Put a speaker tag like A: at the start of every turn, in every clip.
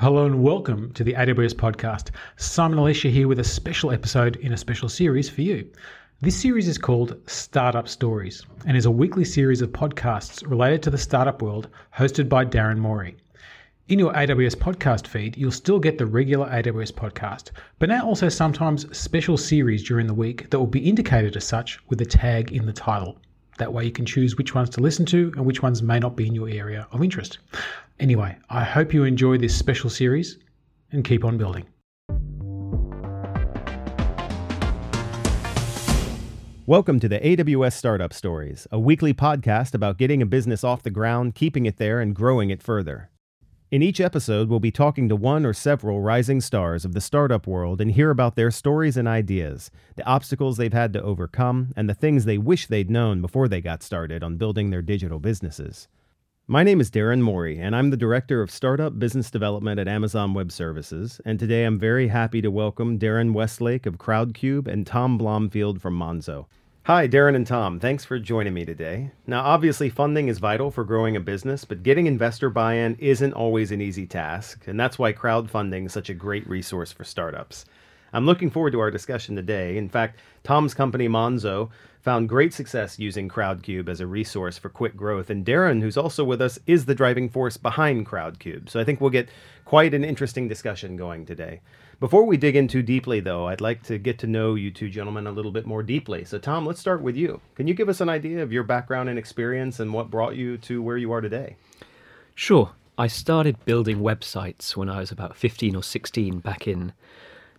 A: Hello and welcome to the AWS podcast. Simon Elisha here with a special episode in a special series for you. This series is called Startup Stories and is a weekly series of podcasts related to the startup world hosted by Darren Morey. In your AWS podcast feed, you'll still get the regular AWS podcast, but now also sometimes special series during the week that will be indicated as such with a tag in the title. That way you can choose which ones to listen to and which ones may not be in your area of interest. Anyway, I hope you enjoy this special series and keep on building.
B: Welcome to the AWS Startup Stories, a weekly podcast about getting a business off the ground, keeping it there, and growing it further. In each episode, we'll be talking to one or several rising stars of the startup world and hear about their stories and ideas, the obstacles they've had to overcome, and the things they wish they'd known before they got started on building their digital businesses. My name is Darren Morey, and I'm the Director of Startup Business Development at Amazon Web Services. And today I'm very happy to welcome Darren Westlake of Crowdcube and Tom Blomfield from Monzo. Hi, Darren and Tom. Thanks for joining me today. Now, obviously, funding is vital for growing a business, but getting investor buy in isn't always an easy task, and that's why crowdfunding is such a great resource for startups. I'm looking forward to our discussion today. In fact, Tom's company, Monzo, found great success using Crowdcube as a resource for quick growth, and Darren, who's also with us, is the driving force behind Crowdcube. So I think we'll get quite an interesting discussion going today. Before we dig in too deeply, though, I'd like to get to know you two gentlemen a little bit more deeply. So, Tom, let's start with you. Can you give us an idea of your background and experience and what brought you to where you are today?
C: Sure. I started building websites when I was about 15 or 16 back in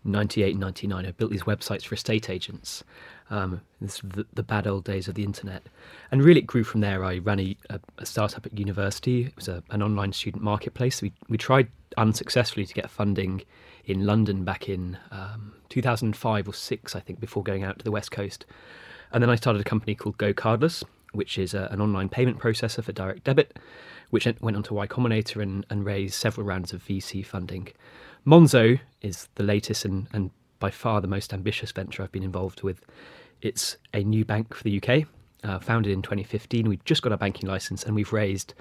C: 98, 99. I built these websites for estate agents. Um, the, the, bad old days of the internet. And really, it grew from there. I ran a, a startup at university. It was a, an online student marketplace. We, we tried unsuccessfully to get funding in London back in um, 2005 or six, I think, before going out to the West Coast. And then I started a company called GoCardless, which is a, an online payment processor for direct debit, which went on to Y Combinator and, and raised several rounds of VC funding. Monzo is the latest and, and by far the most ambitious venture I've been involved with. It's a new bank for the UK, uh, founded in 2015. We've just got our banking license and we've raised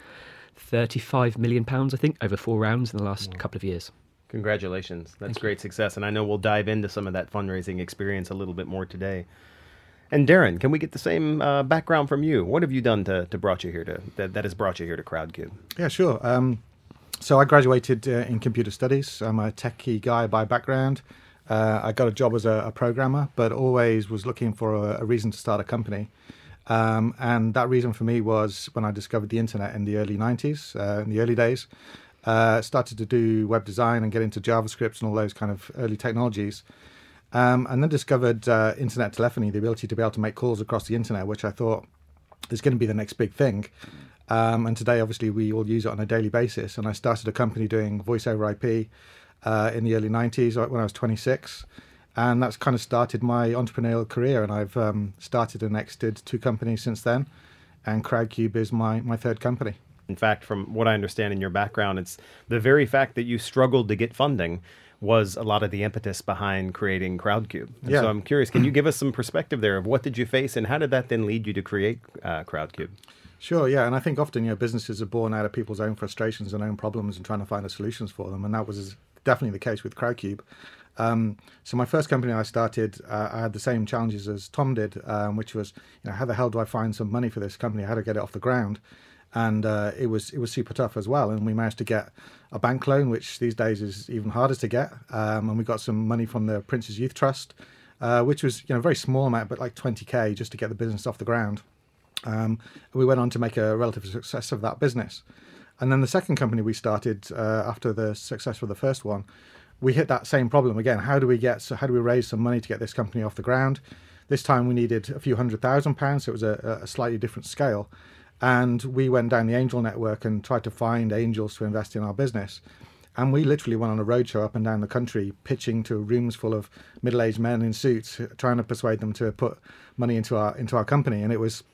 C: 35 million pounds, I think, over four rounds in the last couple of years.
B: Congratulations. That's Thank great you. success. And I know we'll dive into some of that fundraising experience a little bit more today. And Darren, can we get the same uh, background from you? What have you done to, to brought you here to that, that has brought you here to Crowdcube?
D: Yeah, sure. Um, so I graduated uh, in computer studies. I'm a techie guy by background. Uh, I got a job as a, a, programmer, but always was looking for a, a reason to start a company. Um, and that reason for me was when I discovered the internet in the early 90s, uh, in the early days uh, started to do web design and get into JavaScript and all those kind of early technologies. Um, and then discovered uh, internet telephony, the ability to be able to make calls across the internet, which I thought is going to be the next big thing. Um, and today, obviously, we all use it on a daily basis. And I started a company doing voice over IP uh, in the early 90s when I was 26. And that's kind of started my entrepreneurial career. And I've um, started and exited two companies since then. And Crowdcube is my, my third company.
B: In fact, from what I understand in your background, it's the very fact that you struggled to get funding was a lot of the impetus behind creating Crowdcube. And yeah. So I'm curious, can you give us some perspective there of what did you face and how did that then lead you to create uh, Crowdcube?
D: Sure, yeah, and I think often you know businesses are born out of people's own frustrations and own problems and trying to find the solutions for them, and that was definitely the case with Crowdcube. Um, so my first company I started, uh, I had the same challenges as Tom did, um, which was, you know, how the hell do I find some money for this company? How to get it off the ground? And uh, it was it was super tough as well. And we managed to get a bank loan, which these days is even harder to get. Um, and we got some money from the Prince's Youth Trust, uh, which was you know a very small amount, but like 20k just to get the business off the ground. Um, we went on to make a relative success of that business. And then the second company we started uh, after the success of the first one, we hit that same problem again. How do we get so how do we raise some money to get this company off the ground? This time we needed a few hundred thousand pounds, so it was a, a slightly different scale. And we went down the angel network and tried to find angels to invest in our business. And we literally went on a roadshow up and down the country, pitching to rooms full of middle-aged men in suits, trying to persuade them to put money into our into our company. And it was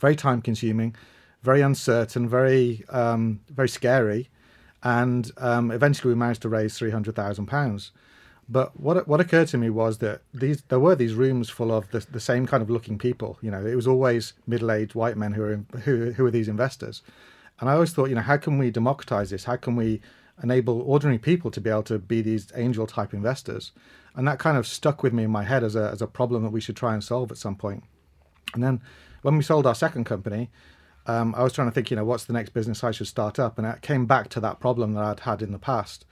D: very time-consuming, very uncertain, very um, very scary. And um, eventually, we managed to raise three hundred thousand pounds. But what what occurred to me was that these there were these rooms full of the, the same kind of looking people. You know, it was always middle aged white men who are who who are these investors, and I always thought, you know, how can we democratize this? How can we enable ordinary people to be able to be these angel type investors. And that kind of stuck with me in my head as a, as a problem that we should try and solve at some point. And then when we sold our second company, um, I was trying to think, you know, what's the next business I should start up? And it came back to that problem that I'd had in the past.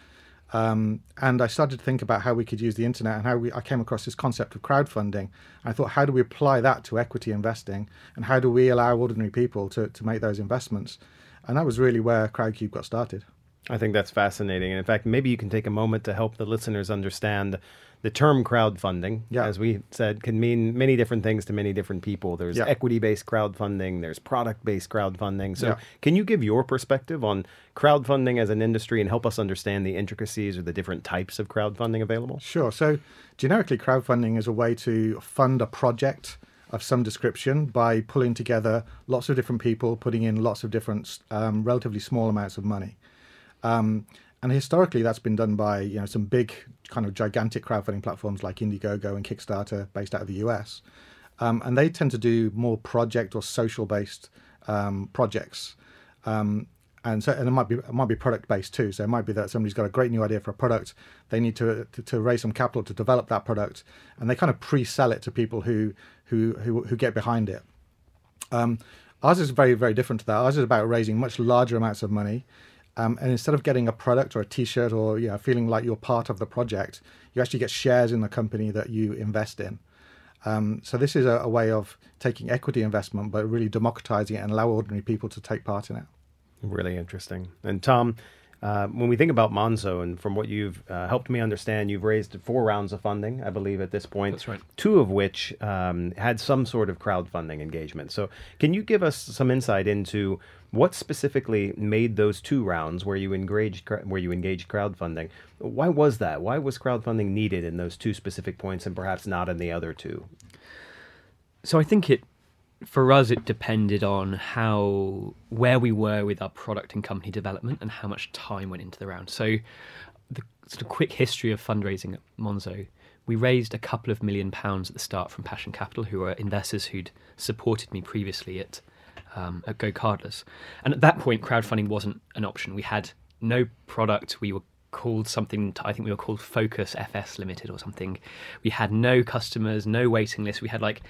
D: Um, and I started to think about how we could use the internet and how we, I came across this concept of crowdfunding. I thought, how do we apply that to equity investing? And how do we allow ordinary people to, to make those investments? And that was really where Crowdcube got started.
B: I think that's fascinating. And in fact, maybe you can take a moment to help the listeners understand the term crowdfunding,
D: Yeah.
B: as we said, can mean many different things to many different people. There's
D: Yeah.
B: equity based crowdfunding, there's product based crowdfunding. So,
D: Yeah.
B: can you give your perspective on crowdfunding as an industry and help us understand the intricacies or the different types of crowdfunding available?
D: Sure. So, generically, crowdfunding is a way to fund a project of some description by pulling together lots of different people, putting in lots of different, um, relatively small amounts of money. Um, and historically, that's been done by you know some big kind of gigantic crowdfunding platforms like Indiegogo and Kickstarter, based out of the US. Um, and they tend to do more project or social based um, projects. Um, and so, and it might be it might be product based too. So it might be that somebody's got a great new idea for a product. They need to to, to raise some capital to develop that product, and they kind of pre-sell it to people who who who, who get behind it. Um, ours is very very different to that. Ours is about raising much larger amounts of money, um, and instead of getting a product or a T-shirt or you know, feeling like you're part of the project, you actually get shares in the company that you invest in. Um, so this is a, a way of taking equity investment, but really democratizing it and allow ordinary people to take part in it.
B: Really interesting. And Tom, uh, when we think about Monzo, and from what you've uh, helped me understand, you've raised four rounds of funding, I believe, at this point.
C: That's right.
B: Two of which um, had some sort of crowdfunding engagement. So, can you give us some insight into what specifically made those two rounds where you engaged where you engaged crowdfunding? Why was that? Why was crowdfunding needed in those two specific points, and perhaps not in the other two?
C: So I think it, for us, it depended on how where we were with our product and company development and how much time went into the round. So, the sort of quick history of fundraising at Monzo, we raised a couple of million pounds at the start from Passion Capital, who were investors who'd supported me previously at um, at GoCardless, and at that point, crowdfunding wasn't an option. We had no product. We were called something I think we were called Focus FS Limited or something. We had no customers, no waiting list. We had like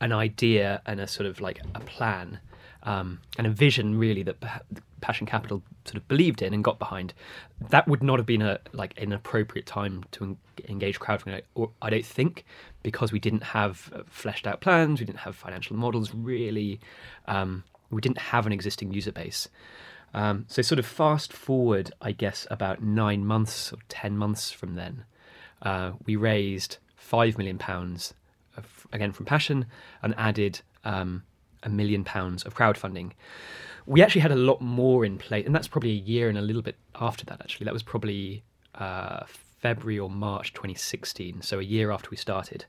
C: an idea and a sort of like a plan um, and a vision really that Passion Capital sort of believed in and got behind. That would not have been a like an appropriate time to en- engage crowdfunding, I don't think, because we didn't have uh, fleshed out plans, we didn't have financial models really, um, we didn't have an existing user base. Um, so sort of fast forward, I guess, about nine months or ten months from then, uh, we raised five million pounds again from Passion and added um, a million pounds of crowdfunding. We actually had a lot more in place, and that's probably a year and a little bit after that. Actually, that was probably uh, February or March 2016, so a year after we started.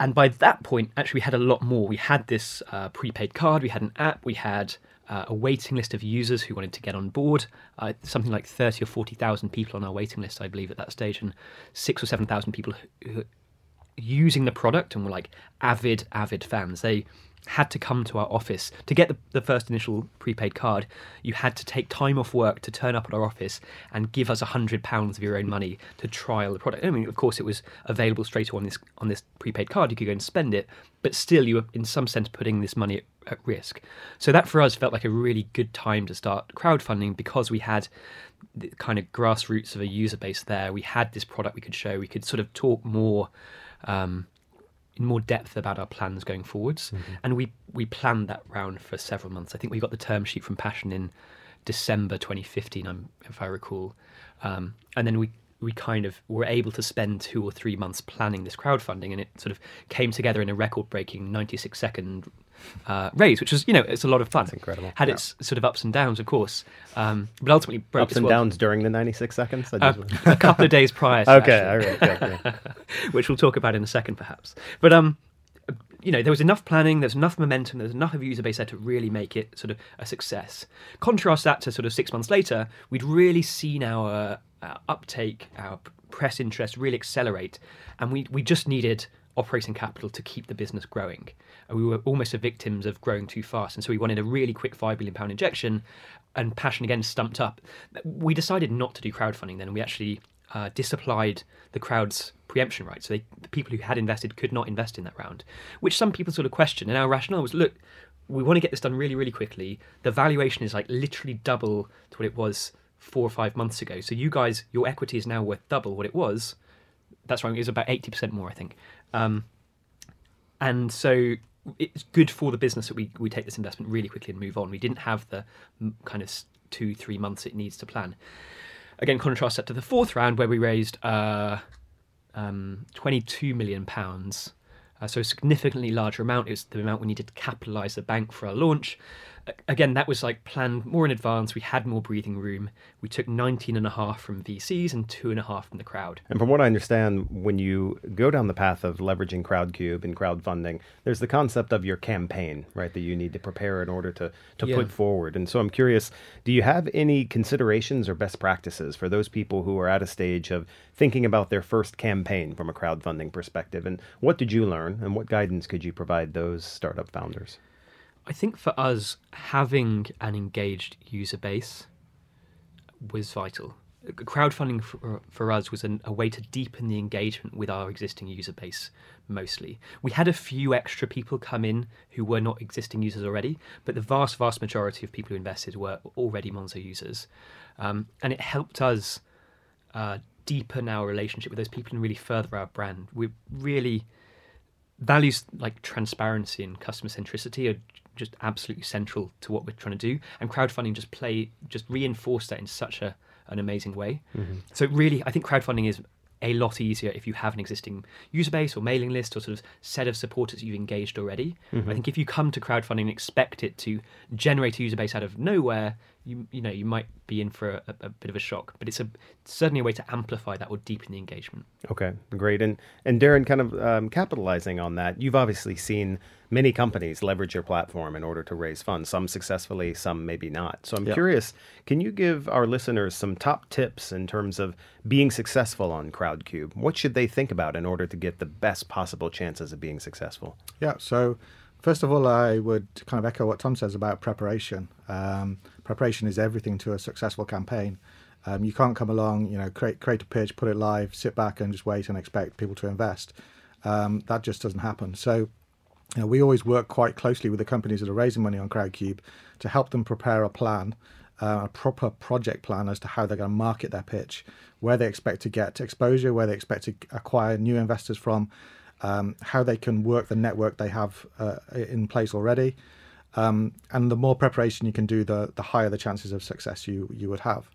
C: And by that point, actually, we had a lot more. We had this uh, prepaid card, we had an app, we had uh, a waiting list of users who wanted to get on board. Uh, something like 30 or 40,000 people on our waiting list, I believe, at that stage, and six or 7,000 people who, who using the product and were like avid, avid fans. They had to come to our office to get the, the first initial prepaid card. You had to take time off work to turn up at our office and give us a hundred pounds of your own money to trial the product. I mean, of course, it was available straight on this on this prepaid card. You could go and spend it, but still, you were in some sense putting this money at, at risk. So that for us felt like a really good time to start crowdfunding because we had the kind of grassroots of a user base there. We had this product we could show. We could sort of talk more. Um, in more depth about our plans going forwards. And we we planned that round for several months. I think we got the term sheet from Passion in December 2015, um, if I recall. Um, and then we we kind of were able to spend two or three months planning this crowdfunding, and it sort of came together in a record-breaking 96 second uh, raise, which was you know it's a lot of fun. It's
B: incredible.
C: Had its sort of ups and downs, of course, um, but ultimately broke
B: Ups and
C: world-
B: downs during the 96 seconds?
C: Uh, a couple of days prior. To
B: okay,
C: actually
B: all right. good, yeah.
C: which we'll talk about in a second, perhaps. But um, you know, there was enough planning, there was enough momentum, there was enough of a user base there to really make it sort of a success. Contrast that to sort of six months later, we'd really seen our, our uptake, our press interest really accelerate, and we we just needed operating capital to keep the business growing. And we were almost the victims of growing too fast, and so we wanted a really quick five billion pound injection and passion again stumped up. We decided not to do crowdfunding then. We actually uh, disapplied the crowd's preemption rights. So they, the people who had invested could not invest in that round, which some people sort of questioned. And our rationale was, look, we want to get this done really, really quickly. The valuation is like literally double to what it was four or five months ago. So you guys, your equity is now worth double what it was. That's right. It was about eighty percent more, I think. Um, and so it's good for the business that we, we take this investment really quickly and move on. We didn't have the kind of two, three months it needs to plan. Again, contrast that to the fourth round where we raised uh, um, 22 million pounds. Uh, so a significantly larger amount. Was the amount we needed to capitalise the bank for our launch again, that was like planned more in advance. We had more breathing room. We took 19 and a half from VCs and two and a half from the crowd.
B: And from what I understand, when you go down the path of leveraging Crowdcube and crowdfunding, there's the concept of your campaign, right, that you need to prepare in order to, to yeah. put forward. And so I'm curious, do you have any considerations or best practices for those people who are at a stage of thinking about their first campaign from a crowdfunding perspective? And what did you learn and what guidance could you provide those startup founders?
C: I think for us, having an engaged user base was vital. Crowdfunding for, for us was an, a way to deepen the engagement with our existing user base mostly. We had a few extra people come in who were not existing users already, but the vast, vast majority of people who invested were already Monzo users. Um, and it helped us uh, deepen our relationship with those people and really further our brand. We really values like transparency and customer centricity are just absolutely central to what we're trying to do. And crowdfunding just play just reinforce that in such a an amazing way. Mm-hmm. So really, I think crowdfunding is a lot easier if you have an existing user base or mailing list or sort of set of supporters you've engaged already. Mm-hmm. I think if you come to crowdfunding and expect it to generate a user base out of nowhere, you you know you might be in for a, a bit of a shock. But it's a certainly a way to amplify that or deepen the engagement.
B: Okay, great. And and Darren, kind of um, capitalizing on that, you've obviously seen many companies leverage your platform in order to raise funds. Some successfully, some maybe not. So I'm yep. curious, can you give our listeners some top tips in terms of being successful on Crowdcube? What should they think about in order to get the best possible chances of being successful?
D: Yeah. So First of all, I would kind of echo what Tom says about preparation. Um, preparation is everything to a successful campaign. Um, you can't come along, you know, create create a pitch, put it live, sit back and just wait and expect people to invest. Um, that just doesn't happen. So, you know, we always work quite closely with the companies that are raising money on Crowdcube to help them prepare a plan, uh, a proper project plan as to how they're going to market their pitch, where they expect to get exposure, where they expect to acquire new investors from, um, how they can work the network they have uh, in place already. Um, and the more preparation you can do, the, the higher the chances of success you, you would have.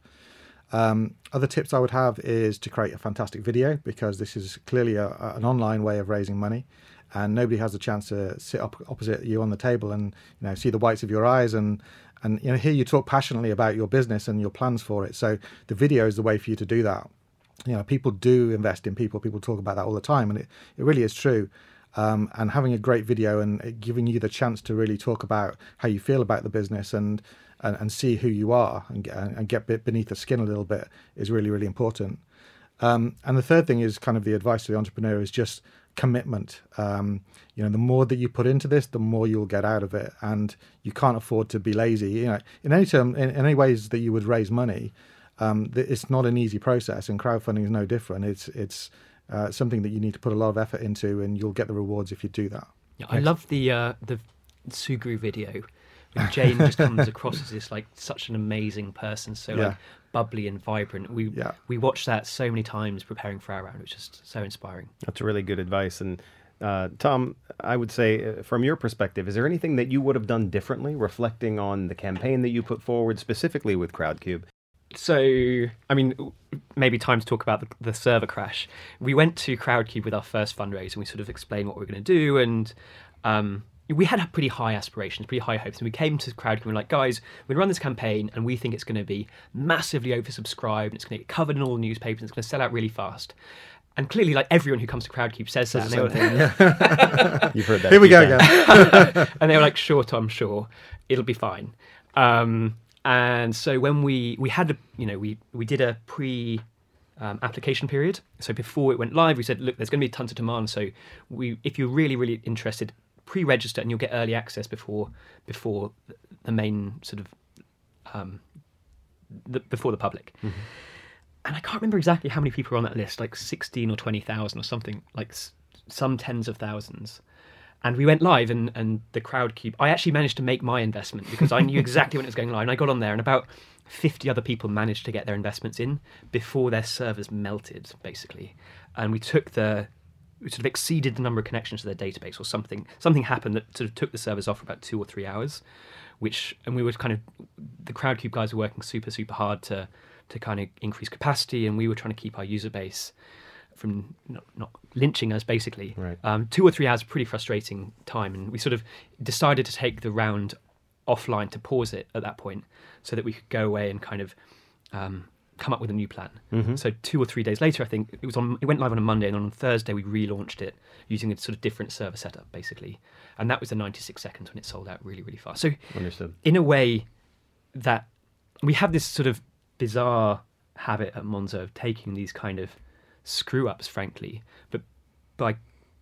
D: Um, other tips I would have is to create a fantastic video because this is clearly a, an online way of raising money, and nobody has a chance to sit up opposite you on the table and you know see the whites of your eyes and and you know hear you talk passionately about your business and your plans for it. So the video is the way for you to do that you know, people do invest in people. People talk about that all the time, and it, it really is true. Um, and having a great video and giving you the chance to really talk about how you feel about the business and and, and see who you are and get, and get beneath the skin a little bit is really really important. Um, and the third thing is kind of the advice to the entrepreneur is just commitment. Um, you know, the more that you put into this, the more you'll get out of it, and you can't afford to be lazy. You know, in any term, in, in any ways that you would raise money, um, it's not an easy process, and crowdfunding is no different. It's it's uh, something that you need to put a lot of effort into, and you'll get the rewards if you do that.
C: Yeah, I love the uh, the Sugru video. When Jane just comes across as this like such an amazing person, so yeah. Like bubbly and vibrant. We yeah. we watched that so many times preparing for our round, which is so inspiring.
B: That's really good advice. And uh, Tom, I would say, uh, from your perspective, is there anything that you would have done differently, reflecting on the campaign that you put forward, specifically with Crowdcube,
C: so I mean, maybe time to talk about the, the, server crash. We went to Crowdcube with our first fundraiser, and we sort of explained what we were going to do, and um, we had pretty high aspirations, pretty high hopes. And we came to Crowdcube and we are like, guys, we run this campaign, and we think it's going to be massively oversubscribed, and it's going to get covered in all the newspapers, and it's going to sell out really fast. And clearly, like everyone who comes to Crowdcube says that.
D: And
C: thing,
D: yeah. You've heard that. Here we go again.
C: and they were like, "Sure, Tom, sure, it'll be fine." Um, and so when we we had a, you know we we did a pre um, application period. So before it went live, we said, look, there's going to be tons of demand. So we if you're really really interested, pre-register and you'll get early access before before the main sort of um, the, before the public. And I can't remember exactly how many people were on that list, like 16 or 20,000 or something, like s- some tens of thousands. And we went live, and, and the Crowdcube. I actually managed to make my investment because I knew exactly when it was going live. And I got on there, and about 50 other people managed to get their investments in before their servers melted, basically. And we took the sort of exceeded the number of connections to their database or something. Something happened that sort of took the servers off for about two or three hours, which and we were kind of the Crowdcube guys were working super super hard to to kind of increase capacity, and we were trying to keep our user base from not, not lynching us basically.
B: Right.
C: Um, two or three hours, pretty frustrating time, and we sort of decided to take the round offline to pause it at that point, so that we could go away and kind of um, come up with a new plan. Mm-hmm. So two or three days later, I think it was on. It went live on a Monday, and on Thursday we relaunched it using a sort of different server setup, basically. And that was the 96 seconds when it sold out really, really fast. So
B: Understood.
C: in a way, that we have this sort of bizarre habit at Monzo of taking these kind of screw ups, frankly, but by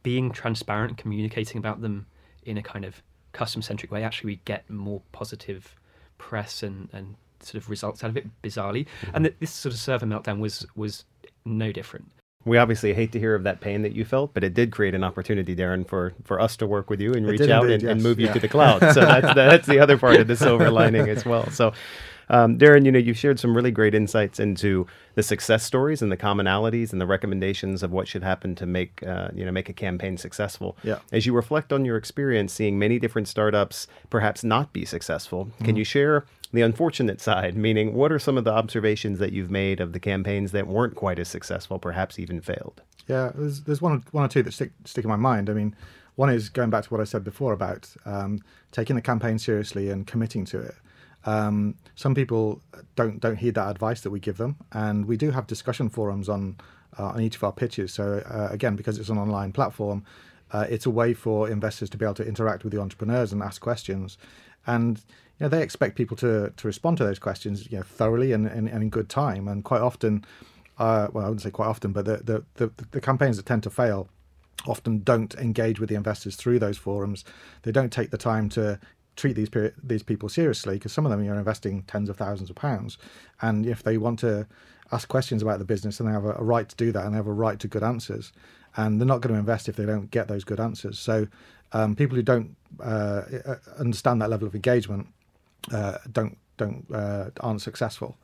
C: being transparent communicating about them in a kind of custom centric way, actually we get more positive press and, and sort of results out of it bizarrely. And that this sort of server meltdown was was no different.
B: We obviously hate to hear of that pain that you felt, but it did create an opportunity, Darren, for, for us to work with you and
D: It
B: reach out
D: indeed,
B: and, and
D: yes,
B: move you
D: yeah.
B: to the cloud. So that's that's the other part of the silver lining as well. So, um, Darren, you know, you've shared some really great insights into the success stories and the commonalities and the recommendations of what should happen to make uh, you know make a campaign successful.
D: Yeah.
B: As you reflect on your experience seeing many different startups perhaps not be successful,
D: Mm-hmm.
B: can you share the unfortunate side? Meaning, what are some of the observations that you've made of the campaigns that weren't quite as successful, perhaps even failed?
D: Yeah, there's there's one one or two that stick stick in my mind. I mean, one is going back to what I said before about um, taking the campaign seriously and committing to it. Um, some people don't don't heed that advice that we give them, and we do have discussion forums on uh, on each of our pitches. So uh, again, because it's an online platform, uh, it's a way for investors to be able to interact with the entrepreneurs and ask questions, and you know they expect people to to respond to those questions you know thoroughly and, and, and in good time, and quite often uh, well, I wouldn't say quite often, but the, the, the, the campaigns that tend to fail often don't engage with the investors through those forums. They don't take the time to treat these these people seriously because some of them are investing tens of thousands of pounds, and if they want to ask questions about the business, then they have a, a right to do that and they have a right to good answers. And they're not going to invest if they don't get those good answers. So um, people who don't uh, uh, understand that level of engagement uh, don't don't uh, aren't successful.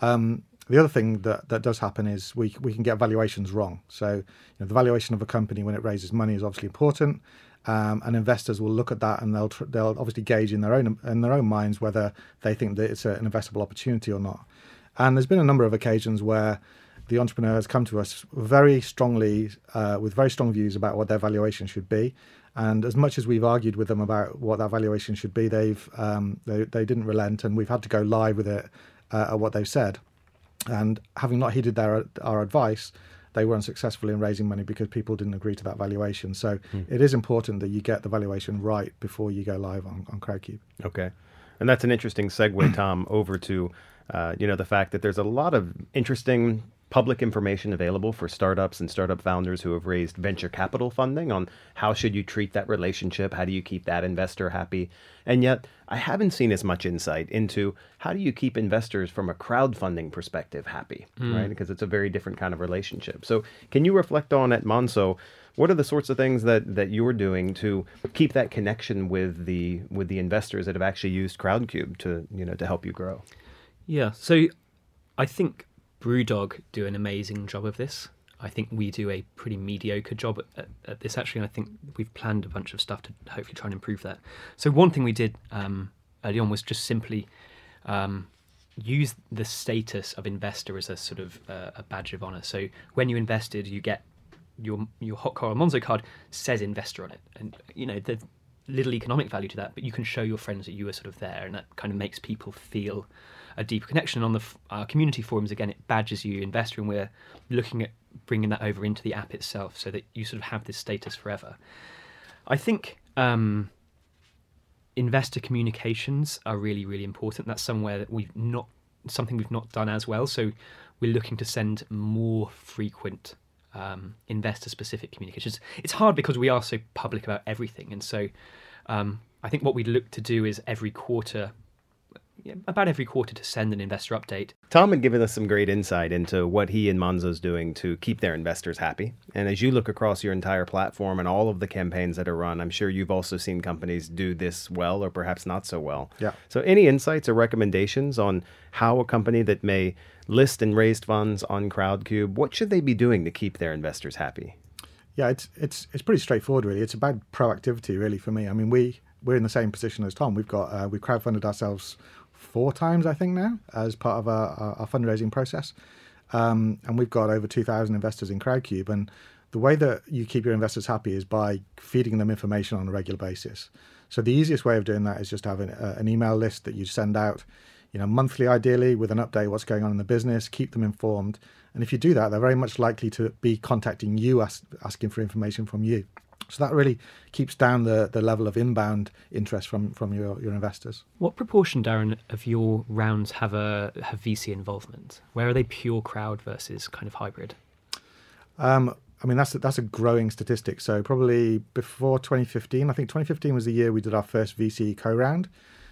D: Um, the other thing that, that does happen is we we can get valuations wrong. So you know, the valuation of a company when it raises money is obviously important, um, and investors will look at that and they'll tr- they'll obviously gauge in their own in their own minds whether they think that it's a, an investable opportunity or not. And there's been a number of occasions where the entrepreneur has come to us very strongly uh, with very strong views about what their valuation should be. And as much as we've argued with them about what that valuation should be, they've um, they, they didn't relent, and we've had to go live with it uh, at what they've said. And having not heeded their our advice, they were unsuccessful in raising money because people didn't agree to that valuation. So it is important that you get the valuation right before you go live on, on Crowdcube.
B: Okay, and that's an interesting segue, Tom, over to uh, you know the fact that there's a lot of interesting public information available for startups and startup founders who have raised venture capital funding on how should you treat that relationship, how do you keep that investor happy, and yet I haven't seen as much insight into how do you keep investors from a crowdfunding perspective happy, hmm. right? Because it's a very different kind of relationship. So, can you reflect on at Monzo? What are the sorts of things that, that you're doing to keep that connection with the with the investors that have actually used Crowdcube to you know to help you grow?
C: Yeah. So I think Brewdog do an amazing job of this. I think we do a pretty mediocre job at, at this actually, and I think we've planned a bunch of stuff to hopefully try and improve that. So one thing we did um, early on was just simply um, use the status of investor as a sort of uh, a badge of honor. So when you invested, you get your your hot car Monzo card says investor on it, and you know there's little economic value to that, but you can show your friends that you were sort of there, and that kind of makes people feel a deeper connection. On the our community forums, again, it badges you investor, and we're looking at bringing that over into the app itself, so that you sort of have this status forever. I think um, investor communications are really, really important. That's somewhere that we've not something we've not done as well. So we're looking to send more frequent um, investor-specific communications. It's hard because we are so public about everything, and so um, I think what we'd look to do is every quarter about every quarter to send an investor update.
B: Tom had given us some great insight into what he and Monzo's doing to keep their investors happy. And as you look across your entire platform and all of the campaigns that are run, I'm sure you've also seen companies do this well or perhaps not so well.
D: Yeah.
B: So, any insights or recommendations on how a company that may list and raise funds on Crowdcube, what should they be doing to keep their investors happy?
D: Yeah, it's it's it's pretty straightforward, really. It's about proactivity, really, for me. I mean, we we're in the same position as Tom. We've got uh, we crowdfunded ourselves four times, I think, now as part of our, our, fundraising process, um, and we've got over two thousand investors in Crowdcube. And the way that you keep your investors happy is by feeding them information on a regular basis. So the easiest way of doing that is just having a, an email list that you send out, you know, monthly ideally with an update what's going on in the business. Keep them informed, and if you do that, they're very much likely to be contacting you, ask, asking for information from you. So that really keeps down the, the level of inbound interest from, from your, your investors.
C: What proportion, Darren, of your rounds have a have VC involvement? Where are they pure crowd versus kind of hybrid?
D: Um, I mean, that's a, that's a growing statistic. So probably before 2015, I think 2015 was the year we did our first VC co-round.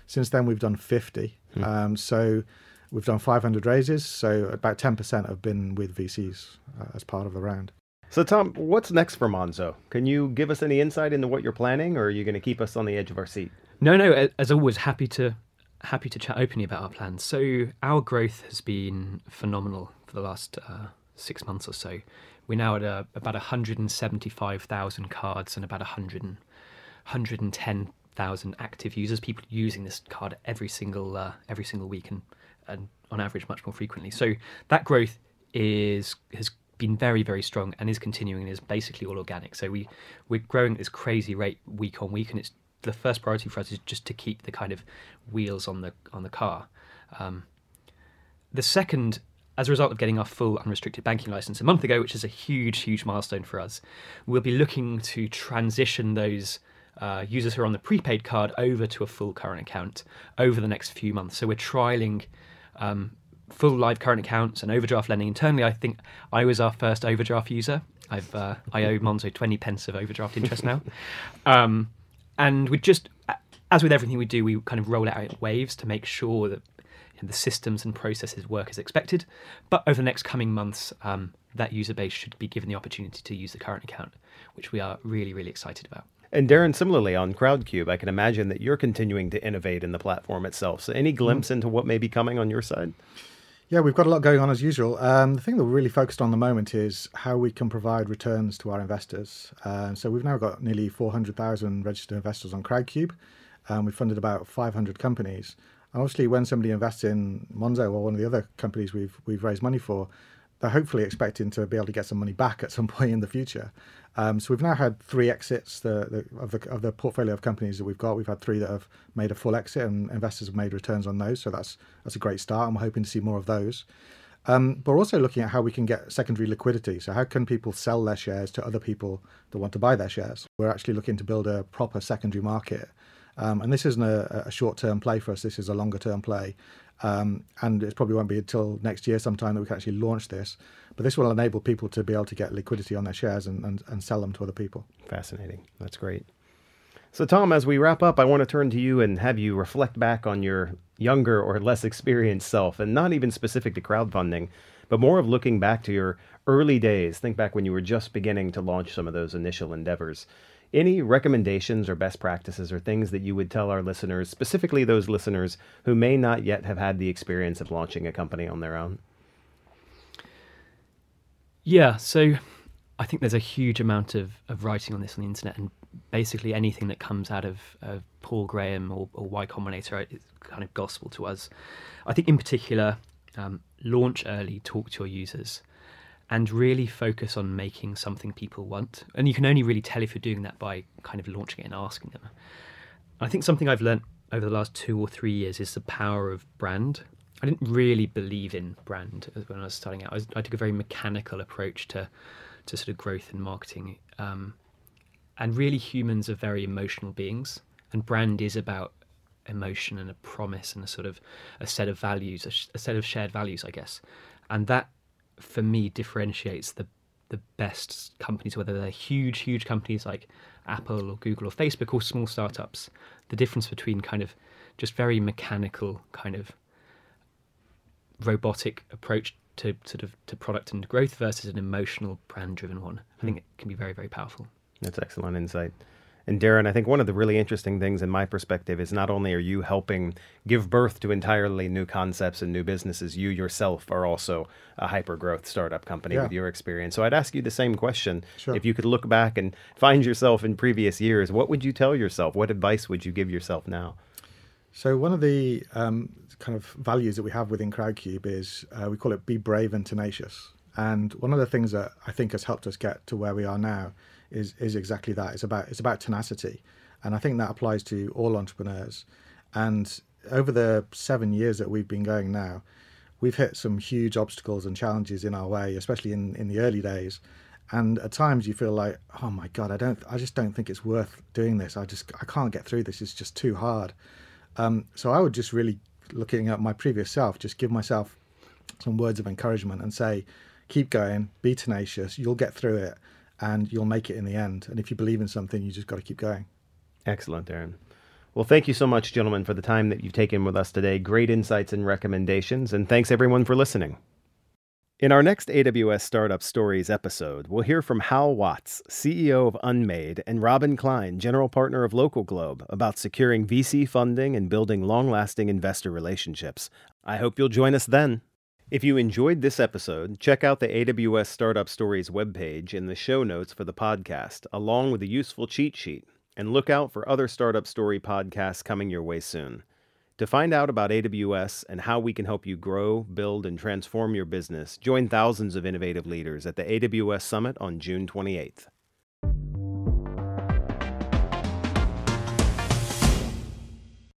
D: Since then, we've done 50. Hmm. Um, so we've done 500 raises. So about 10% have been with VCs uh, as part of the round.
B: So, Tom, what's next for Monzo? Can you give us any insight into what you're planning, or are you going to keep us on the edge of our seat?
C: No, no. As always, happy to happy to chat openly about our plans. So, our growth has been phenomenal for the last uh, six months or so. We're now at about 175,000 cards and about 100 110,000 active users. People using this card every single uh, every single week, and, and on average, much more frequently. So that growth is has been very very strong and is continuing and is basically all organic. So we we're growing at this crazy rate week on week, and it's the first priority for us is just to keep the kind of wheels on the on the car. Um, the second, as a result of getting our full unrestricted banking license a month ago, which is a huge huge milestone for us, we'll be looking to transition those. Uh, users who are on the prepaid card over to a full current account over the next few months. So we're trialing um, full live current accounts and overdraft lending internally. I think I was our first overdraft user. I've uh, I owe Monzo twenty pence of overdraft interest now, um, and we just as with everything we do, we kind of roll it out in waves to make sure that you know, the systems and processes work as expected. But over the next coming months, um, that user base should be given the opportunity to use the current account, which we are really really excited about.
B: And Darren, similarly on Crowdcube, I can imagine that you're continuing to innovate in the platform itself. So, any glimpse mm. into what may be coming on your side?
D: Yeah, we've got a lot going on as usual. Um, the thing that we're really focused on the moment is how we can provide returns to our investors. Uh, so we've now got nearly 400,000 registered investors on Crowdcube. and we've funded about 500 companies. And obviously, when somebody invests in Monzo or one of the other companies we've we've raised money for, they're hopefully expecting to be able to get some money back at some point in the future. Um, so we've now had three exits the, the, of, the, of the portfolio of companies that we've got. We've had three that have made a full exit, and investors have made returns on those. So that's that's a great start. and we're hoping to see more of those. Um, but we're also looking at how we can get secondary liquidity. So how can people sell their shares to other people that want to buy their shares? We're actually looking to build a proper secondary market. Um, and this isn't a, a short-term play for us. This is a longer-term play. Um, and it probably won't be until next year sometime that we can actually launch this. But this will enable people to be able to get liquidity on their shares and, and, and sell them to other people.
B: Fascinating. That's great. So, Tom, as we wrap up, I want to turn to you and have you reflect back on your younger or less experienced self, and not even specific to crowdfunding, but more of looking back to your early days. Think back when you were just beginning to launch some of those initial endeavors. Any recommendations or best practices or things that you would tell our listeners, specifically those listeners who may not yet have had the experience of launching a company on their own?
C: Yeah, so I think there's a huge amount of, of writing on this on the internet, and basically anything that comes out of, Paul Graham or, or Y Combinator is kind of gospel to us. I think, in particular, um, launch early, talk to your users, and really focus on making something people want. And you can only really tell if you're doing that by kind of launching it and asking them. I think something I've learned over the last two or three years is the power of brand I didn't really believe in brand when I was starting out. I, was, I took a very mechanical approach to to sort of growth and marketing. Um, and really, humans are very emotional beings, and brand is about emotion and a promise and a sort of a set of values, a, sh- a set of shared values, I guess. And that, for me, differentiates the the best companies, whether they're huge, huge companies like Apple or Google or Facebook, or small startups. The difference between kind of just very mechanical kind of robotic approach to sort of to product and growth versus an emotional brand driven one. I think hmm. it can be very very powerful.
B: That's excellent insight. And Darren, I think one of the really interesting things in my perspective is not only are you helping give birth to entirely new concepts and new businesses, you yourself are also a hyper growth startup company
D: Yeah.
B: with your experience. So I'd ask you the same question.
D: Sure.
B: If you could look back and find yourself in previous years, what would you tell yourself? What advice would you give yourself now?
D: So one of the um, kind of values that we have within Crowdcube is uh, we call it be brave and tenacious. And one of the things that I think has helped us get to where we are now is is exactly that. It's about it's about tenacity, and I think that applies to all entrepreneurs. And over the seven years that we've been going now, we've hit some huge obstacles and challenges in our way, especially in in the early days. And at times you feel like, oh my god, I don't, I just don't think it's worth doing this. I just, I can't get through this. It's just too hard. Um, so I would just really, looking at my previous self, just give myself some words of encouragement and say, keep going, be tenacious, you'll get through it and you'll make it in the end. And if you believe in something, you just got to keep going.
B: Excellent, Darren. Well, thank you so much, gentlemen, for the time that you've taken with us today. Great insights and recommendations, and thanks everyone for listening. In our next AWS Startup Stories episode, we'll hear from Hal Watts, CEO of Unmade, and Robin Klein, general partner of LocalGlobe, about securing VC funding and building long lasting investor relationships. I hope you'll join us then. If you enjoyed this episode, check out the AWS Startup Stories webpage in the show notes for the podcast, along with a useful cheat sheet, and look out for other Startup Story podcasts coming your way soon. To find out about AWS and how we can help you grow, build, and transform your business, join thousands of innovative leaders at the AWS Summit on June 28th.